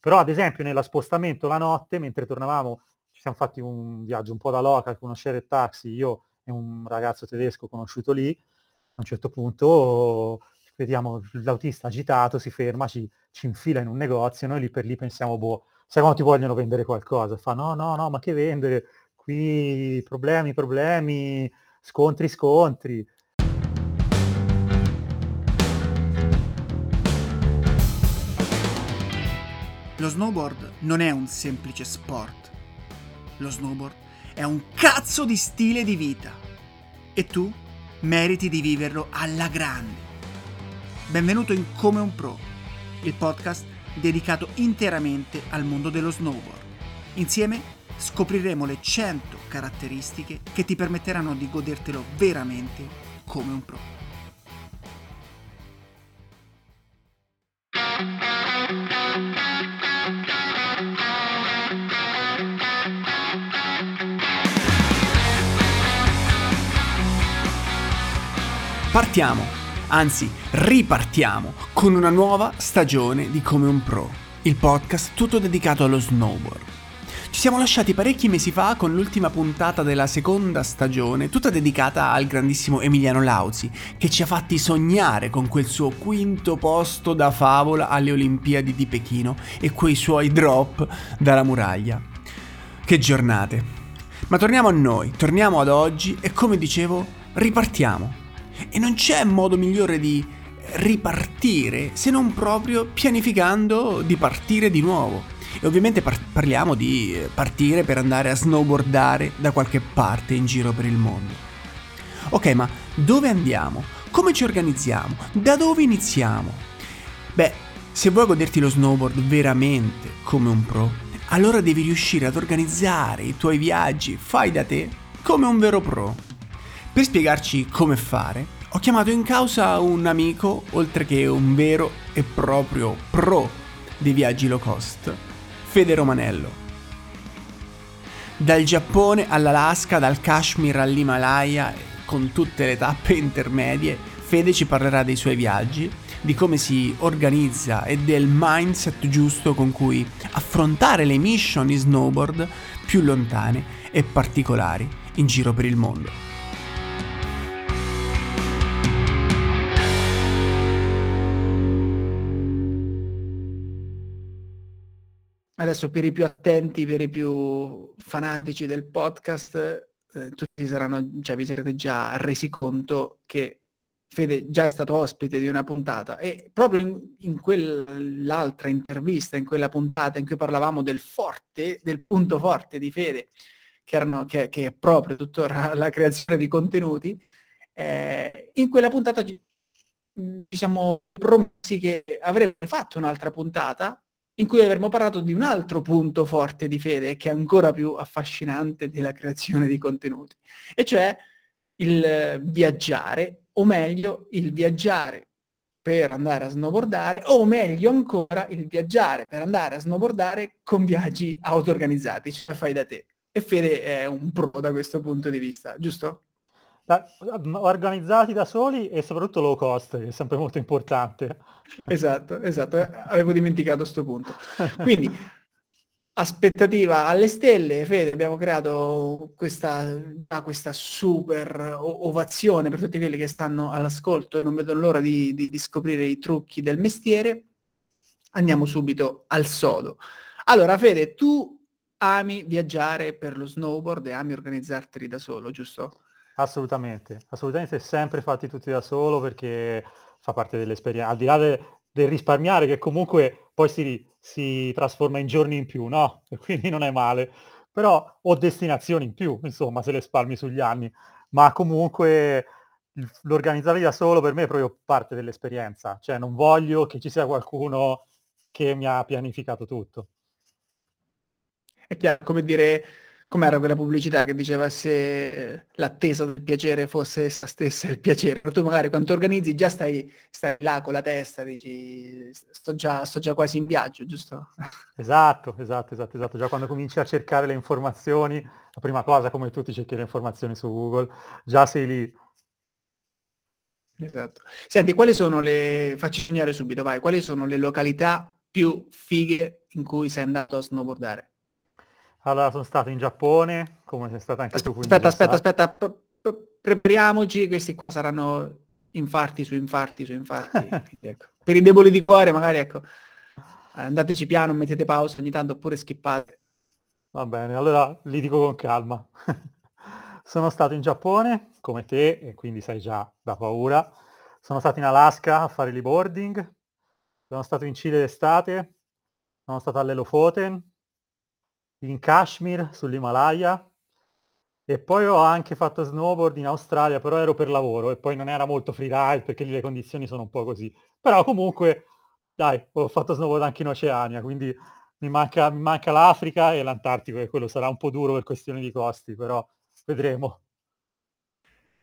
Però ad esempio nello spostamento la notte, mentre tornavamo, ci siamo fatti un viaggio un po' da local, conoscere il taxi, io e un ragazzo tedesco conosciuto lì, a un certo punto vediamo l'autista agitato, si ferma, ci, ci infila in un negozio, noi lì per lì pensiamo, boh, quando ti vogliono vendere qualcosa? Fa no, no, no, ma che vendere? Qui problemi, problemi, scontri, scontri. Lo snowboard non è un semplice sport. Lo snowboard è un cazzo di stile di vita. E tu meriti di viverlo alla grande. Benvenuto in Come un Pro, il podcast dedicato interamente al mondo dello snowboard. Insieme scopriremo le 100 caratteristiche che ti permetteranno di godertelo veramente come un pro. Partiamo, anzi ripartiamo con una nuova stagione di Come un Pro, il podcast tutto dedicato allo snowboard. Ci siamo lasciati parecchi mesi fa con l'ultima puntata della seconda stagione, tutta dedicata al grandissimo Emiliano Lauzi, che ci ha fatti sognare con quel suo quinto posto da favola alle Olimpiadi di Pechino e quei suoi drop dalla muraglia. Che giornate! Ma torniamo a noi, torniamo ad oggi e come dicevo, ripartiamo e non c'è modo migliore di ripartire se non proprio pianificando di partire di nuovo. E ovviamente par- parliamo di partire per andare a snowboardare da qualche parte in giro per il mondo. Ok, ma dove andiamo? Come ci organizziamo? Da dove iniziamo? Beh, se vuoi goderti lo snowboard veramente come un pro, allora devi riuscire ad organizzare i tuoi viaggi fai da te come un vero pro. Per spiegarci come fare, ho chiamato in causa un amico, oltre che un vero e proprio pro dei viaggi low cost, Fede Romanello. Dal Giappone all'Alaska, dal Kashmir all'Himalaya, con tutte le tappe intermedie, Fede ci parlerà dei suoi viaggi, di come si organizza e del mindset giusto con cui affrontare le mission in snowboard più lontane e particolari in giro per il mondo. Adesso per i più attenti, per i più fanatici del podcast, eh, tutti saranno, cioè vi sarete già resi conto che Fede già è stato ospite di una puntata e proprio in, in, quell'altra intervista, in quella puntata in cui parlavamo del forte, del punto forte di Fede, che, erano, che, che è proprio tuttora la creazione di contenuti, eh, in quella puntata ci, ci siamo promessi che avremmo fatto un'altra puntata in cui avremmo parlato di un altro punto forte di fede che è ancora più affascinante della creazione di contenuti, e cioè il viaggiare, o meglio il viaggiare per andare a snowboardare, o meglio ancora il viaggiare per andare a snowboardare con viaggi auto-organizzati, cioè fai da te. E Fede è un pro da questo punto di vista, giusto? Da, organizzati da soli e soprattutto low cost, che è sempre molto importante. Esatto, esatto, avevo dimenticato questo punto. Quindi, aspettativa alle stelle, Fede, abbiamo creato questa, questa super ovazione per tutti quelli che stanno all'ascolto e non vedono l'ora di, di, di scoprire i trucchi del mestiere. Andiamo subito al sodo. Allora, Fede, tu ami viaggiare per lo snowboard e ami organizzarti da solo, giusto? Assolutamente, assolutamente sempre fatti tutti da solo perché fa parte dell'esperienza, al di là de, del risparmiare che comunque poi si, si, trasforma in giorni in più, no? E quindi non è male, però ho destinazioni in più, insomma, se le spalmi sugli anni, ma comunque l'organizzare da solo per me è proprio parte dell'esperienza, cioè non voglio che ci sia qualcuno che mi ha pianificato tutto. È chiaro, come dire com'era quella pubblicità che diceva se l'attesa del piacere fosse essa stessa il piacere. Tu magari quando organizzi già stai, stai là con la testa, dici sto già, sto già quasi in viaggio, giusto? Esatto, esatto, esatto, esatto. Già quando cominci a cercare le informazioni, la prima cosa come tutti cerchi le informazioni su Google, già sei lì. Esatto. Senti, quali sono le, facci segnare subito, vai, quali sono le località più fighe in cui sei andato a snowboardare? Allora, sono stato in Giappone, come sei stato anche aspetta, tu. Aspetta, aspetta, aspetta, prepariamoci, questi qua saranno infarti su infarti su infarti. ecco. Per i deboli di cuore, magari, ecco, andateci piano, mettete pausa ogni tanto oppure skippate. Va bene, allora li dico con calma. Sono stato in Giappone, come te, e quindi sai già da paura. Sono stato in Alaska a fare boarding. Sono stato in Cile d'estate. Sono stato all'Elofoten, in Kashmir, sull'Himalaya. E poi ho anche fatto snowboard in Australia, però ero per lavoro e poi non era molto freeride perché lì le condizioni sono un po' così. Però comunque, dai, ho fatto snowboard anche in Oceania, quindi mi manca, mi manca l'Africa e l'Antartico e quello sarà un po' duro per questioni di costi, però vedremo.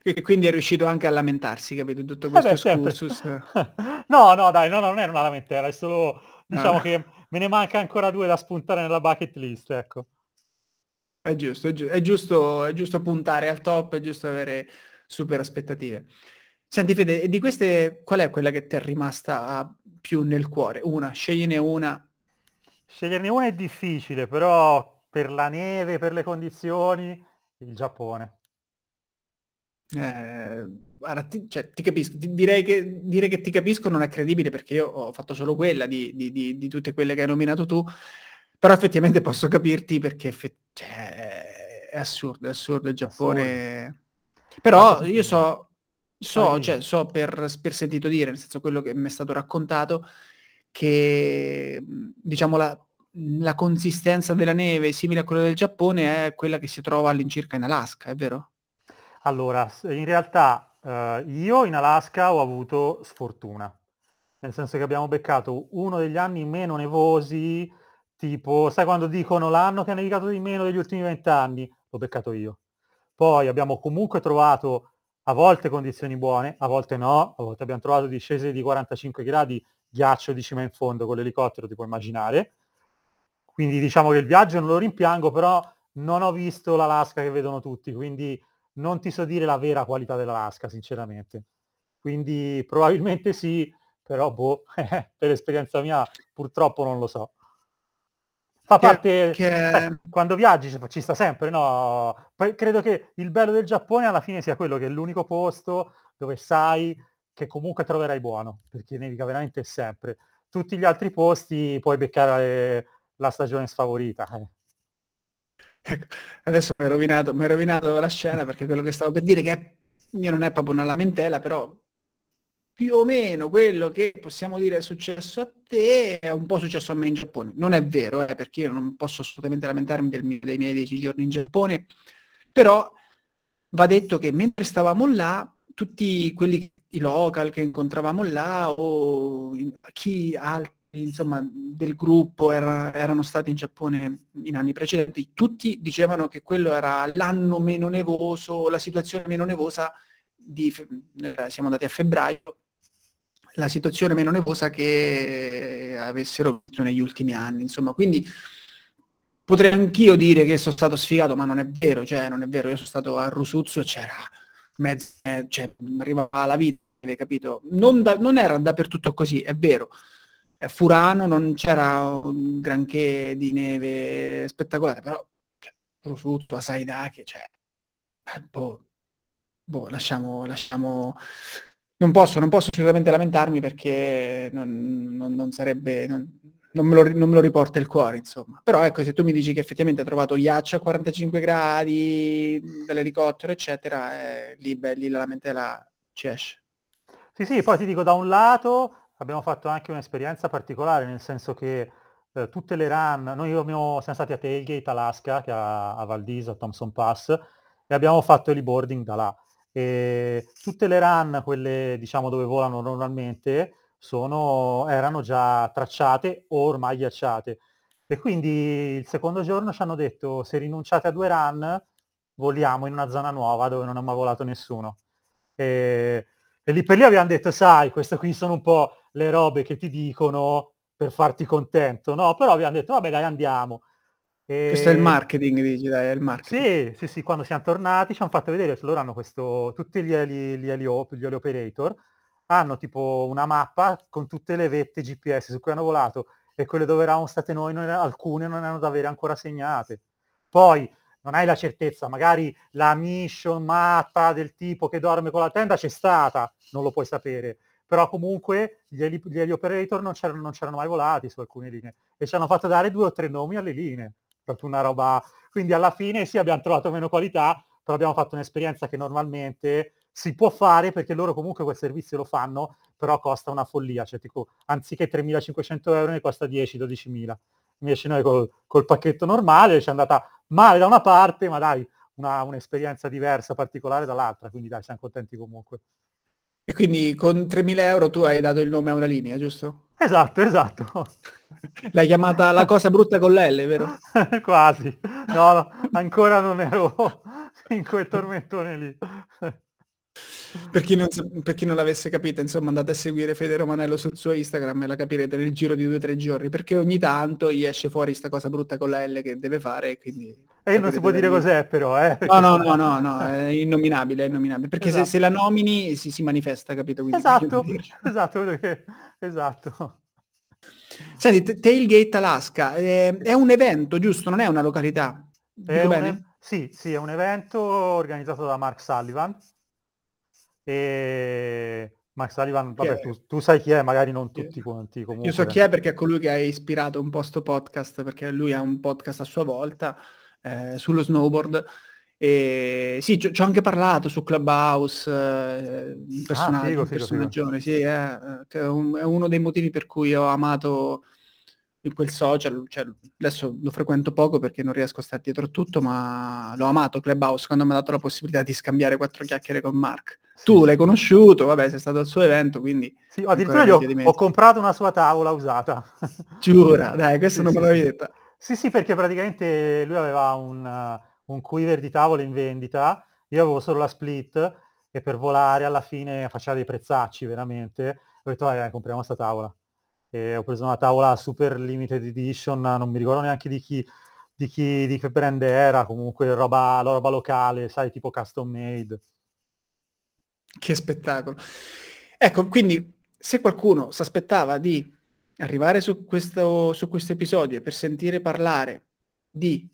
E quindi è riuscito anche a lamentarsi, capito? Tutto questo eh beh, no, no, dai, no, no, non è una lamentela, è solo, diciamo ah. che me ne manca ancora due da spuntare nella bucket list, ecco. È giusto, è, gi- è giusto, è giusto puntare al top, è giusto avere super aspettative. Senti Fede, di queste qual è quella che ti è rimasta più nel cuore? Una, scegliene una Sceglierne una è difficile, però per la neve, per le condizioni, il Giappone. Eh, guarda, ti, cioè, ti capisco, ti, direi che, dire che ti capisco non è credibile perché io ho fatto solo quella di, di, di, di tutte quelle che hai nominato tu, però effettivamente posso capirti perché effe- cioè, è assurdo, è assurdo il Giappone. Assurdo. Però io so, so, cioè, so per, per sentito dire, nel senso quello che mi è stato raccontato, che diciamo la, la consistenza della neve simile a quella del Giappone è quella che si trova all'incirca in Alaska, è vero? Allora, in realtà eh, io in Alaska ho avuto sfortuna, nel senso che abbiamo beccato uno degli anni meno nevosi, tipo, sai quando dicono l'anno che ha nevicato di meno degli ultimi vent'anni? L'ho beccato io. Poi abbiamo comunque trovato a volte condizioni buone, a volte no, a volte abbiamo trovato discese di 45 gradi ghiaccio di cima in fondo con l'elicottero, ti puoi immaginare. Quindi diciamo che il viaggio non lo rimpiango, però non ho visto l'Alaska che vedono tutti, quindi non ti so dire la vera qualità dell'Alaska, sinceramente. Quindi probabilmente sì, però boh, per esperienza mia purtroppo non lo so. Fa parte, che, che... Eh, quando viaggi ci sta sempre, no? Credo che il bello del Giappone alla fine sia quello che è l'unico posto dove sai che comunque troverai buono, perché nevica veramente sempre. Tutti gli altri posti puoi beccare la stagione sfavorita. Eh. Ecco, adesso mi hai rovinato, rovinato, la scena perché quello che stavo per dire che io non è proprio una lamentela, però più o meno quello che possiamo dire è successo a te è un po' successo a me in Giappone. Non è vero, eh, perché io non posso assolutamente lamentarmi del, dei miei dieci giorni in Giappone, però va detto che mentre stavamo là, tutti quelli i local che incontravamo là o chi altri insomma, del gruppo era, erano stati in Giappone in anni precedenti, tutti dicevano che quello era l'anno meno nevoso, la situazione meno nevosa, di, eh, siamo andati a febbraio, la situazione meno nevosa che avessero visto negli ultimi anni, insomma, quindi potrei anch'io dire che sono stato sfigato, ma non è vero, cioè non è vero, io sono stato a Rusuzzo e c'era mezzo, eh, cioè arrivava la vita capito? Non, da, non, era dappertutto così, è vero. A Furano non c'era un granché di neve spettacolare, però cioè, prosciutto, a Saidaki, cioè, eh, boh, boh, lasciamo, lasciamo... Non posso, non posso assolutamente lamentarmi perché non, non, non sarebbe... Non me, lo, non me, lo, riporta il cuore, insomma. Però ecco, se tu mi dici che effettivamente hai trovato ghiaccio a 45 gradi, dall'elicottero, eccetera, eh, lì, beh, lì la lamentela ci esce. Sì, sì, poi ti dico da un lato abbiamo fatto anche un'esperienza particolare, nel senso che eh, tutte le run, noi abbiamo, siamo stati a Tailgate, Alaska, che a, a Valdisa, a Thompson Pass, e abbiamo fatto il boarding da là. E tutte le run, quelle diciamo dove volano normalmente, sono, erano già tracciate o ormai ghiacciate. E quindi il secondo giorno ci hanno detto se rinunciate a due run, voliamo in una zona nuova dove non ha mai volato nessuno. E e lì per lì abbiamo detto, sai, queste qui sono un po' le robe che ti dicono per farti contento, no? Però abbiamo detto, vabbè dai, andiamo. E... Questo è il marketing, dici, dai, è il marketing. Sì, sì, sì, quando siamo tornati ci hanno fatto vedere, loro hanno questo, tutti gli gli, helio, gli operator, hanno tipo una mappa con tutte le vette GPS su cui hanno volato e quelle dove eravamo state noi, non era, alcune non erano da avere ancora segnate. Poi non hai la certezza, magari la mission matta del tipo che dorme con la tenda c'è stata, non lo puoi sapere, però comunque gli, heli, gli operator non c'erano, non c'erano, mai volati su alcune linee e ci hanno fatto dare due o tre nomi alle linee, proprio una roba, quindi alla fine sì abbiamo trovato meno qualità, però abbiamo fatto un'esperienza che normalmente si può fare perché loro comunque quel servizio lo fanno, però costa una follia, cioè tipo, anziché 3.500 euro ne costa 10-12.000 invece noi col, col pacchetto normale ci è andata male da una parte, ma dai, una, un'esperienza diversa, particolare dall'altra, quindi dai, siamo contenti comunque. E quindi con 3.000 euro tu hai dato il nome a una linea, giusto? Esatto, esatto. L'hai chiamata la cosa brutta con l'L, vero? Quasi. No, no, ancora non ero in quel tormentone lì. Per chi, non, per chi, non, l'avesse capito, insomma, andate a seguire Fede Romanello sul suo Instagram e la capirete nel giro di due o tre giorni, perché ogni tanto gli esce fuori sta cosa brutta con la L che deve fare, quindi... E non si può dire cos'è però, eh? No, no, no, no, no, è innominabile, è innominabile, perché esatto. se, se, la nomini si, si manifesta, capito? Quindi esatto, esatto, perché... esatto. Senti, Tailgate Alaska, eh, è un evento, giusto? Non è una località? È un, sì, sì, è un evento organizzato da Mark Sullivan, e Max Sullivan, vabbè, tu, tu, sai chi è, magari non tutti quanti comunque. Io so chi è perché è colui che ha ispirato un po' sto podcast, perché lui ha un podcast a sua volta eh, sullo snowboard. E sì, ci ho anche parlato su Clubhouse, eh, un personaggio, ah, figo, un personaggione, sì, è, è, uno dei motivi per cui ho amato in quel social, cioè, adesso lo frequento poco perché non riesco a stare dietro a tutto, ma l'ho amato Clubhouse quando mi ha dato la possibilità di scambiare quattro chiacchiere con Mark. Sì. Tu l'hai conosciuto, vabbè, sei stato al suo evento, quindi... Sì, addirittura io ho comprato una sua tavola usata. Giura, dai, questo sì, non me l'avevi detto. Sì, sì, perché praticamente lui aveva un, uh, un quiver di tavole in vendita, io avevo solo la split e per volare alla fine faceva dei prezzacci veramente. Ho detto, vai, compriamo questa tavola e ho preso una tavola super limited edition, non mi ricordo neanche di chi, di chi, di che brand era, comunque roba, roba locale, sai, tipo custom made. Che spettacolo. Ecco, quindi se qualcuno si aspettava di arrivare su questo, su questo episodio per sentire parlare di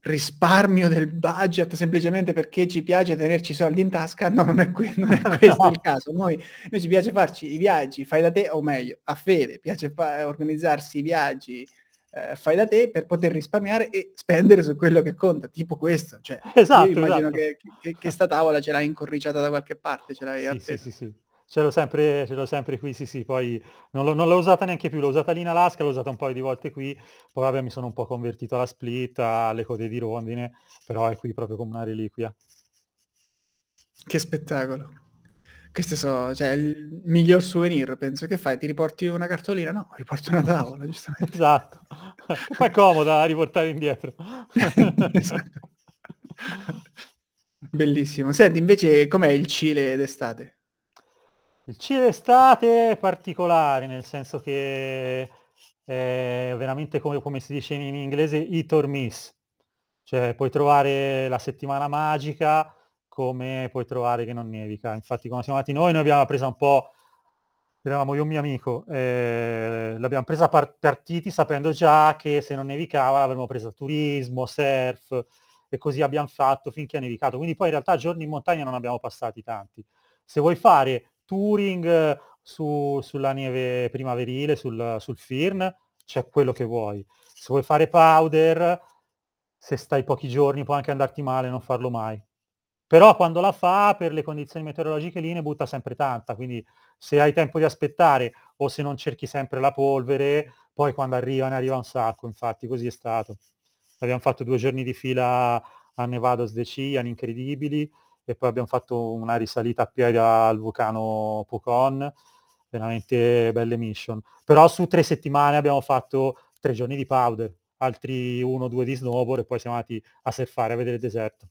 risparmio del budget semplicemente perché ci piace tenerci soldi in tasca, no, non è, que- non è questo no. il caso. Noi, noi, ci piace farci i viaggi, fai da te, o meglio, a Fede piace fa- organizzarsi i viaggi, eh, fai da te per poter risparmiare e spendere su quello che conta, tipo questo. Cioè, esatto, io immagino esatto. che, che, che, sta tavola ce l'hai incorriciata da qualche parte, ce l'hai sì, sì, sì, Ce l'ho, sempre, ce l'ho sempre qui, sì sì, poi non, l'ho, non l'ho usata neanche più, l'ho usata lì in Alaska, l'ho usata un paio di volte qui, poi vabbè mi sono un po' convertito alla split, alle code di rondine, però è qui proprio come una reliquia. Che spettacolo. Questo so, cioè il miglior souvenir, penso che fai, ti riporti una cartolina? No, riporti una tavola, giustamente. Esatto. Ma è comoda riportare indietro. esatto. Bellissimo. Senti, invece com'è il Cile d'estate? Il Cile d'estate è particolare, nel senso che è veramente come, come si dice in inglese hit or miss. Cioè puoi trovare la settimana magica come puoi trovare che non nevica. Infatti quando siamo andati noi, noi abbiamo presa un po', eravamo io e un mio amico, eh, l'abbiamo presa partiti sapendo già che se non nevicava l'avremmo presa turismo, surf e così abbiamo fatto finché ha nevicato. Quindi poi in realtà giorni in montagna non abbiamo passati tanti. Se vuoi fare touring su, sulla neve primaverile, sul, sul firn, c'è quello che vuoi. Se vuoi fare powder, se stai pochi giorni può anche andarti male, non farlo mai. Però quando la fa, per le condizioni meteorologiche lì, ne butta sempre tanta, quindi se hai tempo di aspettare o se non cerchi sempre la polvere, poi quando arriva ne arriva un sacco, infatti così è stato. Abbiamo fatto due giorni di fila a Nevados de Cian, incredibili, e poi abbiamo fatto una risalita a piedi al vulcano Pucon, veramente belle mission. Però su tre settimane abbiamo fatto tre giorni di powder, altri uno o due di snowboard e poi siamo andati a surfare, a vedere il deserto.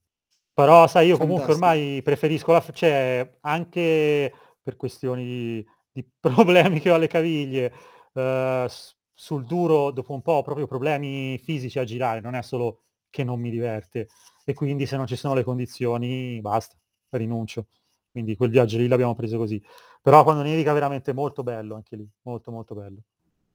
Però sai, io comunque ormai preferisco la... cioè anche per questioni di, di problemi che ho alle caviglie, eh, sul duro dopo un po' ho proprio problemi fisici a girare, non è solo che non mi diverte e quindi se non ci sono le condizioni basta, rinuncio. Quindi quel viaggio lì l'abbiamo preso così. Però quando nevica veramente molto bello anche lì, molto molto bello.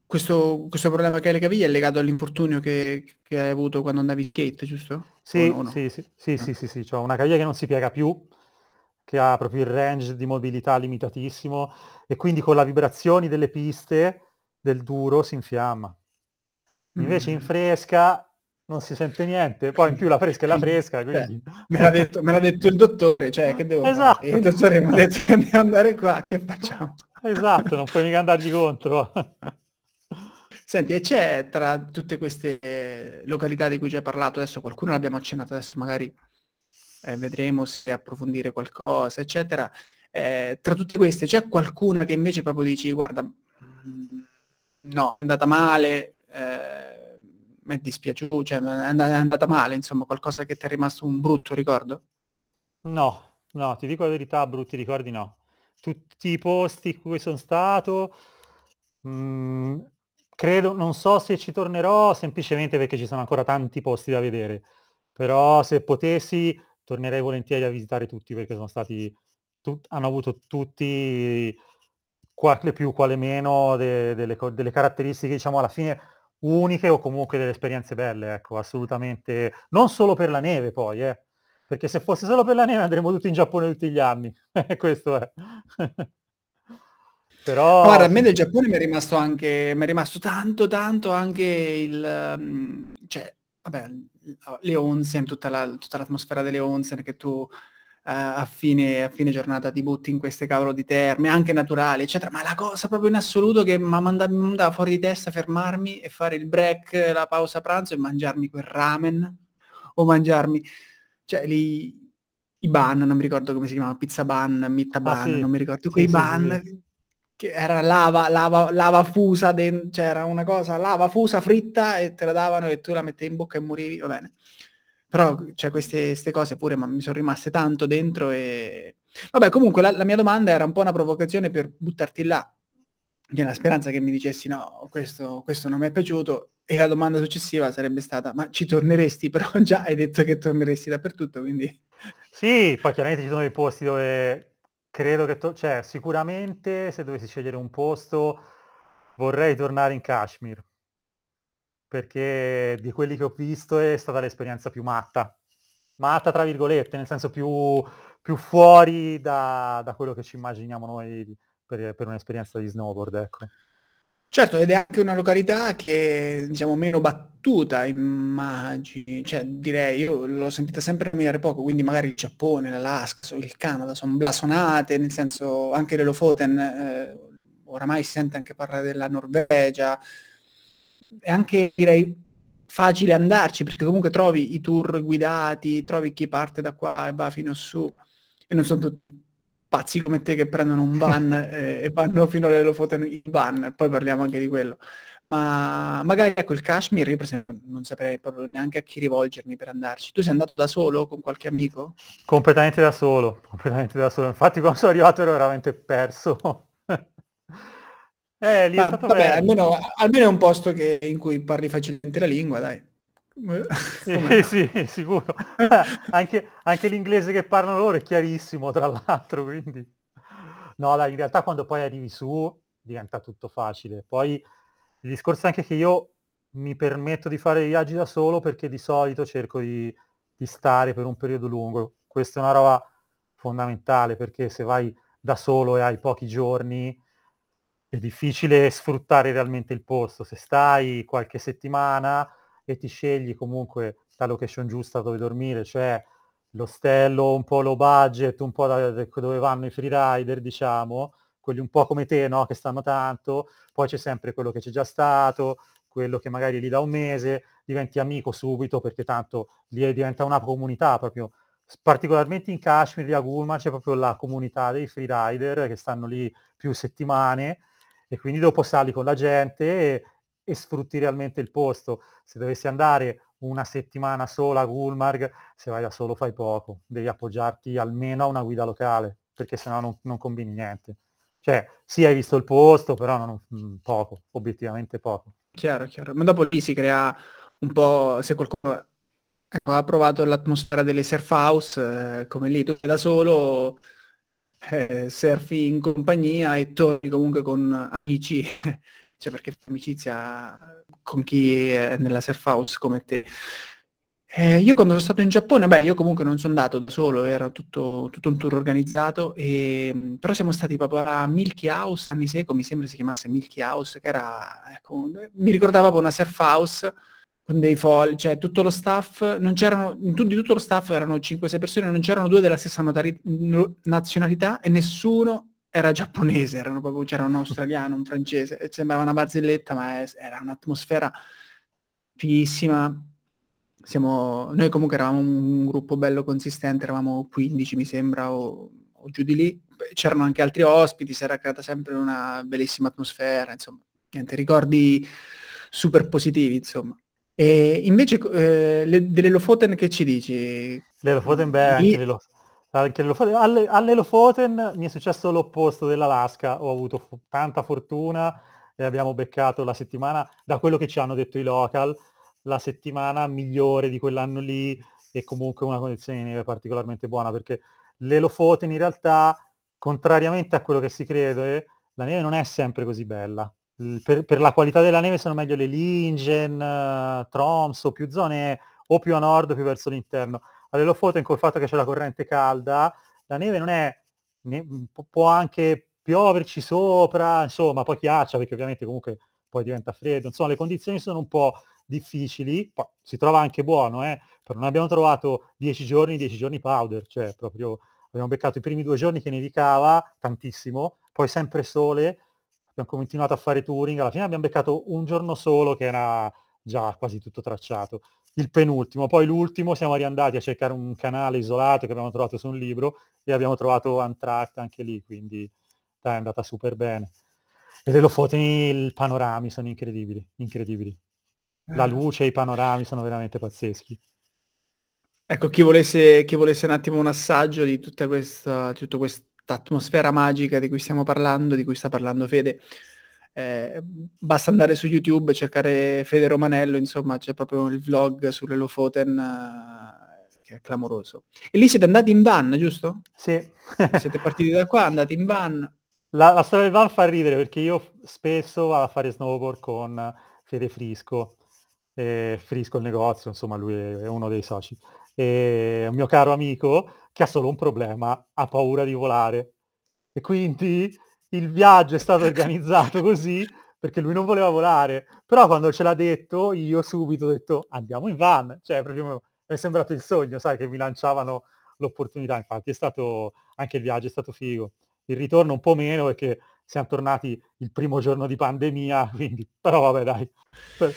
questo, questo, problema che hai le caviglie è legato all'infortunio che, che, hai avuto quando andavi skate, giusto? Sì, no, sì, sì, sì, sì, sì, sì, ho una caviglia che non si piega più, che ha proprio il range di mobilità limitatissimo e quindi con le vibrazioni delle piste del duro si infiamma. Invece mm. in fresca non si sente niente, poi in più la fresca è la fresca, cioè, quindi... me, l'ha detto, me l'ha detto il dottore, cioè che devo esatto. fare? Il dottore mi ha detto che devo andare qua, che facciamo? Esatto, non puoi mica andargli contro. Senti, e c'è tra tutte queste località di cui ci hai parlato, adesso qualcuno l'abbiamo accennato, adesso magari eh, vedremo se approfondire qualcosa, eccetera. Eh, tra tutte queste c'è qualcuna che invece proprio dici, guarda, mm, no, è andata male, eh, mi è dispiaciuto, cioè è andata male, insomma, qualcosa che ti è rimasto un brutto ricordo? No, no, ti dico la verità, brutti ricordi no. Tutti i posti in cui sono stato, mh, mm, credo, non so se ci tornerò semplicemente perché ci sono ancora tanti posti da vedere, però se potessi tornerei volentieri a visitare tutti perché sono stati, tut, hanno avuto tutti, quale più, quale meno, de, delle, delle, caratteristiche, diciamo, alla fine uniche o comunque delle esperienze belle, ecco, assolutamente, non solo per la neve poi, eh, perché se fosse solo per la neve andremo tutti in Giappone tutti gli anni, questo è. Però... Guarda, a me del Giappone mi è rimasto anche, mi è rimasto tanto, tanto anche il, um, cioè, vabbè, le onsen, tutta, la, tutta l'atmosfera delle onsen che tu a, fine, a, fine, giornata ti butti in queste cavolo di terme, anche naturali, eccetera, ma la cosa proprio in assoluto che mi mandava fuori di testa fermarmi e fare il break, la pausa pranzo e mangiarmi quel ramen o mangiarmi, cioè lì i ban, non mi ricordo come si chiamava, pizza ban, mitta ban, ah, sì. non mi ricordo, quei sì, ban sì, che era lava, lava, lava fusa, c'era cioè una cosa, lava fusa fritta e te la davano e tu la mettevi in bocca e morivi, va bene. Però cioè, queste, cose pure ma mi sono rimaste tanto dentro e... Vabbè, comunque la, la, mia domanda era un po' una provocazione per buttarti là, nella speranza che mi dicessi no, questo, questo non mi è piaciuto e la domanda successiva sarebbe stata ma ci torneresti? Però già hai detto che torneresti dappertutto, quindi... Sì, poi chiaramente ci sono dei posti dove Credo che, to- cioè, sicuramente se dovessi scegliere un posto vorrei tornare in Kashmir, perché di quelli che ho visto è stata l'esperienza più matta, matta tra virgolette, nel senso più, più fuori da, da, quello che ci immaginiamo noi per, per un'esperienza di snowboard, ecco. Certo, ed è anche una località che diciamo meno battuta, immagini, cioè direi, io l'ho sentita sempre nominare poco, quindi magari il Giappone, l'Alaska, il Canada sono blasonate, nel senso anche le Lofoten, eh, oramai si sente anche parlare della Norvegia, è anche direi facile andarci perché comunque trovi i tour guidati, trovi chi parte da qua e va fino su, e non sono tutti pazzi come te che prendono un eh, e vanno fino alle Lofoten in ban, poi parliamo anche di quello. Ma magari ecco il Kashmir, io per esempio non saprei proprio neanche a chi rivolgermi per andarci. Tu sei andato da solo con qualche amico? Completamente da solo, completamente da solo. Infatti quando sono arrivato ero veramente perso. Eh, lì Ma, è stato vabbè, almeno, almeno, è un posto che, in cui parli facilmente la lingua, dai. Sì, sì, sicuro. anche, anche, l'inglese che parlano loro è chiarissimo, tra l'altro, quindi... No, dai, in realtà quando poi arrivi su diventa tutto facile. Poi il discorso è anche che io mi permetto di fare i viaggi da solo perché di solito cerco di, di stare per un periodo lungo. Questa è una roba fondamentale perché se vai da solo e hai pochi giorni è difficile sfruttare realmente il posto. Se stai qualche settimana e ti scegli comunque la location giusta dove dormire, cioè l'ostello un po' low budget, un po' da, dove vanno i freerider, diciamo, quelli un po' come te, no? che stanno tanto, poi c'è sempre quello che c'è già stato, quello che magari lì da un mese, diventi amico subito perché tanto lì diventa una comunità proprio, particolarmente in Kashmir, a Gulma c'è proprio la comunità dei freerider che stanno lì più settimane e quindi dopo sali con la gente e, e sfrutti realmente il posto. Se dovessi andare una settimana sola a Gulmarg, se vai da solo fai poco, devi appoggiarti almeno a una guida locale, perché sennò non, non combini niente. Cioè, sì, hai visto il posto, però non, mm, poco, obiettivamente poco. Chiaro, chiaro. Ma dopo lì si crea un po', se qualcuno ecco, ha provato l'atmosfera delle surf house, eh, come lì, tu da solo eh, surfi in compagnia e torni comunque con amici cioè perché amicizia con chi è nella surf house come te. Eh, io quando sono stato in Giappone, beh, io comunque non sono andato da solo, era tutto, tutto un tour organizzato, e, però siamo stati proprio a Milky House, anni seco, mi sembra si chiamasse Milky House, che era, ecco, mi ricordava proprio una surf house, con dei fogli, cioè tutto lo staff, non c'erano, in tu, di tutto lo staff erano 5-6 persone, non c'erano due della stessa notari- nazionalità e nessuno era giapponese, erano proprio, c'era un australiano, un francese, sembrava una barzelletta, ma era un'atmosfera fighissima, siamo, noi comunque eravamo un gruppo bello consistente, eravamo 15 mi sembra o, o giù di lì, c'erano anche altri ospiti, si era creata sempre una bellissima atmosfera, insomma, niente, ricordi super positivi, insomma. E invece eh, le, delle Lofoten che ci dici? Le Lofoten, beh, anche, le, anche le Lofoten. Alle, alle Lofoten mi è successo l'opposto dell'Alaska, ho avuto f- tanta fortuna e abbiamo beccato la settimana, da quello che ci hanno detto i local, la settimana migliore di quell'anno lì e comunque una condizione di neve particolarmente buona perché le Lofoten in realtà, contrariamente a quello che si crede, la neve non è sempre così bella. Per, per la qualità della neve sono meglio le Lingen, uh, Tromso, più zone o più a nord o più verso l'interno. Alle Lofoten col fatto che c'è la corrente calda, la neve non è, ne, può anche pioverci sopra, insomma, poi chiaccia perché ovviamente comunque poi diventa freddo, insomma le condizioni sono un po' difficili, poi si trova anche buono, eh? però non abbiamo trovato 10 giorni, 10 giorni powder, cioè proprio abbiamo beccato i primi due giorni che nevicava tantissimo, poi sempre sole, abbiamo continuato a fare touring, alla fine abbiamo beccato un giorno solo che era già quasi tutto tracciato. Il penultimo, poi l'ultimo siamo riandati a cercare un canale isolato che abbiamo trovato su un libro e abbiamo trovato Antract anche lì, quindi dai, è andata super bene. E le Lofotini, i panorami sono incredibili, incredibili la eh. luce, i panorami sono veramente pazzeschi. Ecco, chi volesse, chi volesse un attimo un assaggio di tutta questa, tutta questa atmosfera magica di cui stiamo parlando, di cui sta parlando Fede, eh, basta andare su YouTube, cercare Fede Romanello, insomma c'è proprio il vlog sulle Lofoten uh, che è clamoroso. E lì siete andati in van, giusto? Sì. siete partiti da qua, andati in van. La, la storia del van fa ridere perché io spesso vado a fare snowboard con Fede Frisco eh, Frisco il negozio, insomma lui è uno dei soci. E un mio caro amico che ha solo un problema, ha paura di volare. E quindi il viaggio è stato organizzato così perché lui non voleva volare. Però quando ce l'ha detto, io subito ho detto andiamo in van. Cioè, proprio mi è sembrato il sogno, sai, che mi lanciavano l'opportunità. Infatti è stato, anche il viaggio è stato figo. Il ritorno un po' meno perché siamo tornati il primo giorno di pandemia, quindi, però vabbè dai.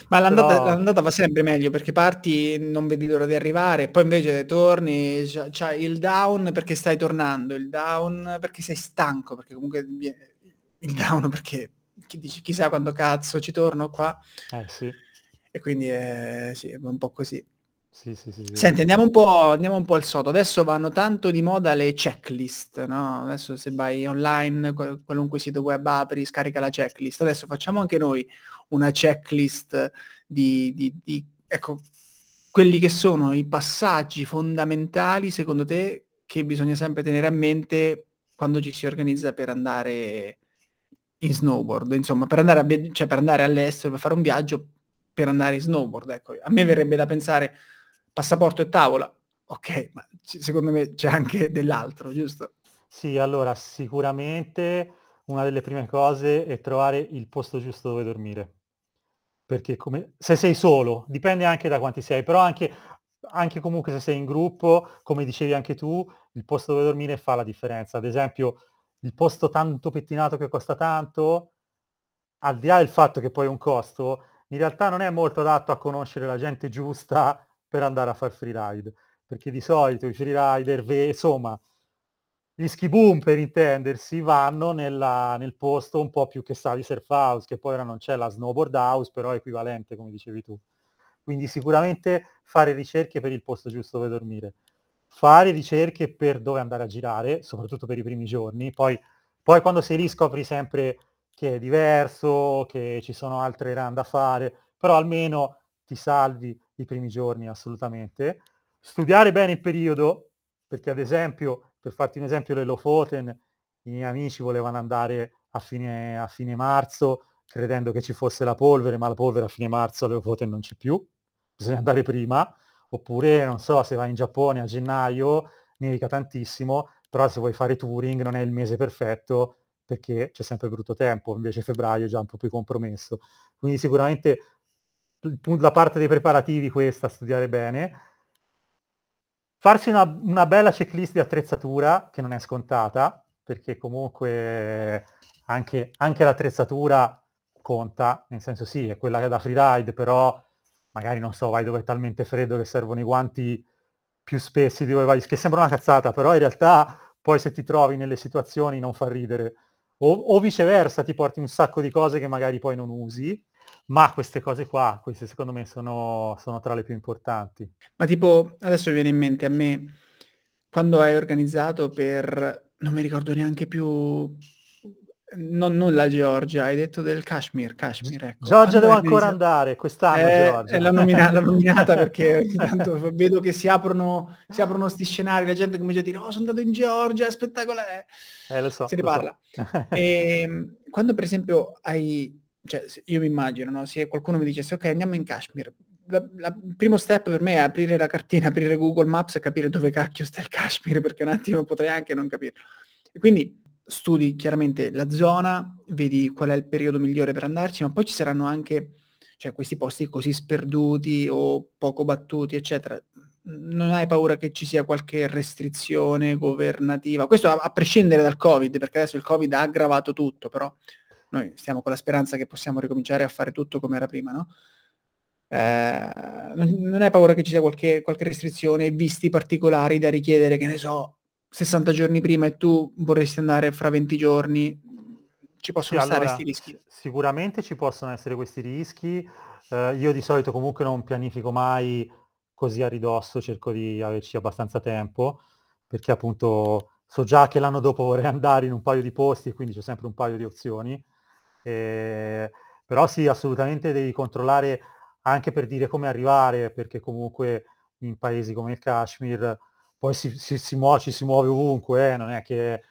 Ma l'andata, però... l'andata, va sempre meglio perché parti, non vedi l'ora di arrivare, poi invece torni, c'hai il down perché stai tornando, il down perché sei stanco, perché comunque il down perché chi dici chissà quando cazzo ci torno qua. Eh sì. E quindi è, sì, è un po' così. Sì, sì, sì, Senti, andiamo un, po', andiamo un po' al sodo. Adesso vanno tanto di moda le checklist, no? Adesso se vai online, qualunque sito web apri, scarica la checklist. Adesso facciamo anche noi una checklist di, di, di ecco, quelli che sono i passaggi fondamentali, secondo te, che bisogna sempre tenere a mente quando ci si organizza per andare in snowboard, insomma, per andare, a, cioè per andare all'estero, per fare un viaggio, per andare in snowboard. Ecco, a me verrebbe da pensare passaporto e tavola. Ok, ma secondo me c'è anche dell'altro, giusto? Sì, allora sicuramente una delle prime cose è trovare il posto giusto dove dormire. Perché come, se sei solo, dipende anche da quanti sei, però anche, anche comunque se sei in gruppo, come dicevi anche tu, il posto dove dormire fa la differenza. Ad esempio, il posto tanto pettinato che costa tanto, al di là del fatto che poi è un costo, in realtà non è molto adatto a conoscere la gente giusta per andare a fare freeride, perché di solito i freerider, insomma, gli ski boom per intendersi, vanno nella, nel posto un po' più che sta di surf house, che poi ora non c'è la snowboard house, però è equivalente, come dicevi tu. Quindi sicuramente fare ricerche per il posto giusto dove dormire, fare ricerche per dove andare a girare, soprattutto per i primi giorni, poi, poi quando sei lì scopri sempre che è diverso, che ci sono altre run da fare, però almeno ti salvi i primi giorni assolutamente. Studiare bene il periodo, perché ad esempio, per farti un esempio, le Lofoten, i miei amici volevano andare a fine, a fine marzo, credendo che ci fosse la polvere, ma la polvere a fine marzo alle Lofoten non c'è più, bisogna andare prima, oppure non so, se vai in Giappone a gennaio nevica tantissimo, però se vuoi fare touring non è il mese perfetto perché c'è sempre brutto tempo, invece febbraio è già un po' più compromesso. Quindi sicuramente la parte dei preparativi questa, studiare bene, farsi una, una bella checklist di attrezzatura che non è scontata, perché comunque anche, anche l'attrezzatura conta, nel senso sì, è quella che è da freeride, però magari non so, vai dove è talmente freddo che servono i guanti più spessi di dove vai, che sembra una cazzata, però in realtà poi se ti trovi nelle situazioni non fa ridere. O, o, viceversa, ti porti un sacco di cose che magari poi non usi, ma queste cose qua, queste secondo me sono, sono tra le più importanti. Ma tipo, adesso mi viene in mente a me, quando hai organizzato per, non mi ricordo neanche più non, non la Georgia, hai detto del Kashmir, Kashmir ecco. Georgia devo ancora andare, quest'anno eh, Georgia. L'ho nominata, l'ho nominata perché ogni tanto vedo che si aprono, si aprono sti scenari, la gente comincia a dire oh sono andato in Georgia, è spettacolare. Eh, lo so, si ne parla. So. e, ehm, quando per esempio hai, cioè io mi immagino, no? se qualcuno mi dicesse ok andiamo in Kashmir, il primo step per me è aprire la cartina, aprire Google Maps e capire dove cacchio sta il Kashmir, perché un attimo potrei anche non capire. E quindi studi chiaramente la zona, vedi qual è il periodo migliore per andarci, ma poi ci saranno anche cioè, questi posti così sperduti o poco battuti, eccetera. Non hai paura che ci sia qualche restrizione governativa? Questo a, a prescindere dal Covid, perché adesso il Covid ha aggravato tutto, però noi stiamo con la speranza che possiamo ricominciare a fare tutto come era prima, no? Eh, non, hai paura che ci sia qualche, qualche restrizione, visti particolari da richiedere, che ne so, 60 giorni prima e tu vorresti andare fra 20 giorni, ci possono sì, stare questi allora, rischi? Sicuramente ci possono essere questi rischi. Eh, io di solito comunque non pianifico mai così a ridosso, cerco di averci abbastanza tempo, perché appunto so già che l'anno dopo vorrei andare in un paio di posti e quindi c'è sempre un paio di opzioni. Eh, però sì, assolutamente devi controllare anche per dire come arrivare, perché comunque in paesi come il Kashmir poi si, si, si muove, ci si muove ovunque, eh, non è che...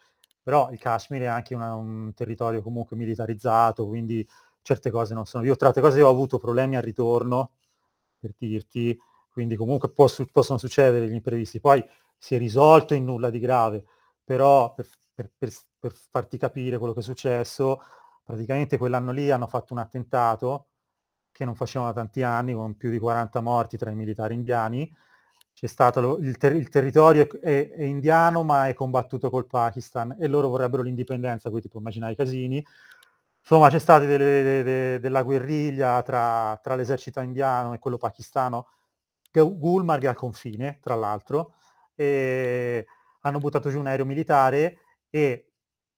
Però il Kashmir è anche una, un territorio comunque militarizzato, quindi certe cose non sono... Io tra altre cose ho avuto problemi al ritorno, per dirti, quindi comunque poss- possono succedere gli imprevisti. Poi si è risolto in nulla di grave, però per, per, per, per farti capire quello che è successo, praticamente quell'anno lì hanno fatto un attentato che non facevano da tanti anni, con più di 40 morti tra i militari indiani, c'è stato il, ter- il, territorio è, è, indiano ma è combattuto col Pakistan e loro vorrebbero l'indipendenza, quindi puoi immaginare i casini. Insomma c'è stata delle, de, de, della guerriglia tra, tra, l'esercito indiano e quello pakistano, Gulmarg è al confine, tra l'altro, e hanno buttato giù un aereo militare e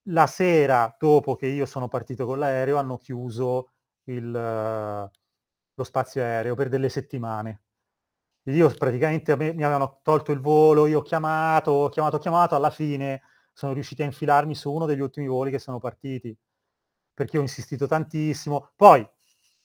la sera dopo che io sono partito con l'aereo hanno chiuso il, lo spazio aereo per delle settimane io praticamente me, mi avevano tolto il volo, io ho chiamato, ho chiamato, ho chiamato, alla fine sono riusciti a infilarmi su uno degli ultimi voli che sono partiti, perché ho insistito tantissimo. Poi,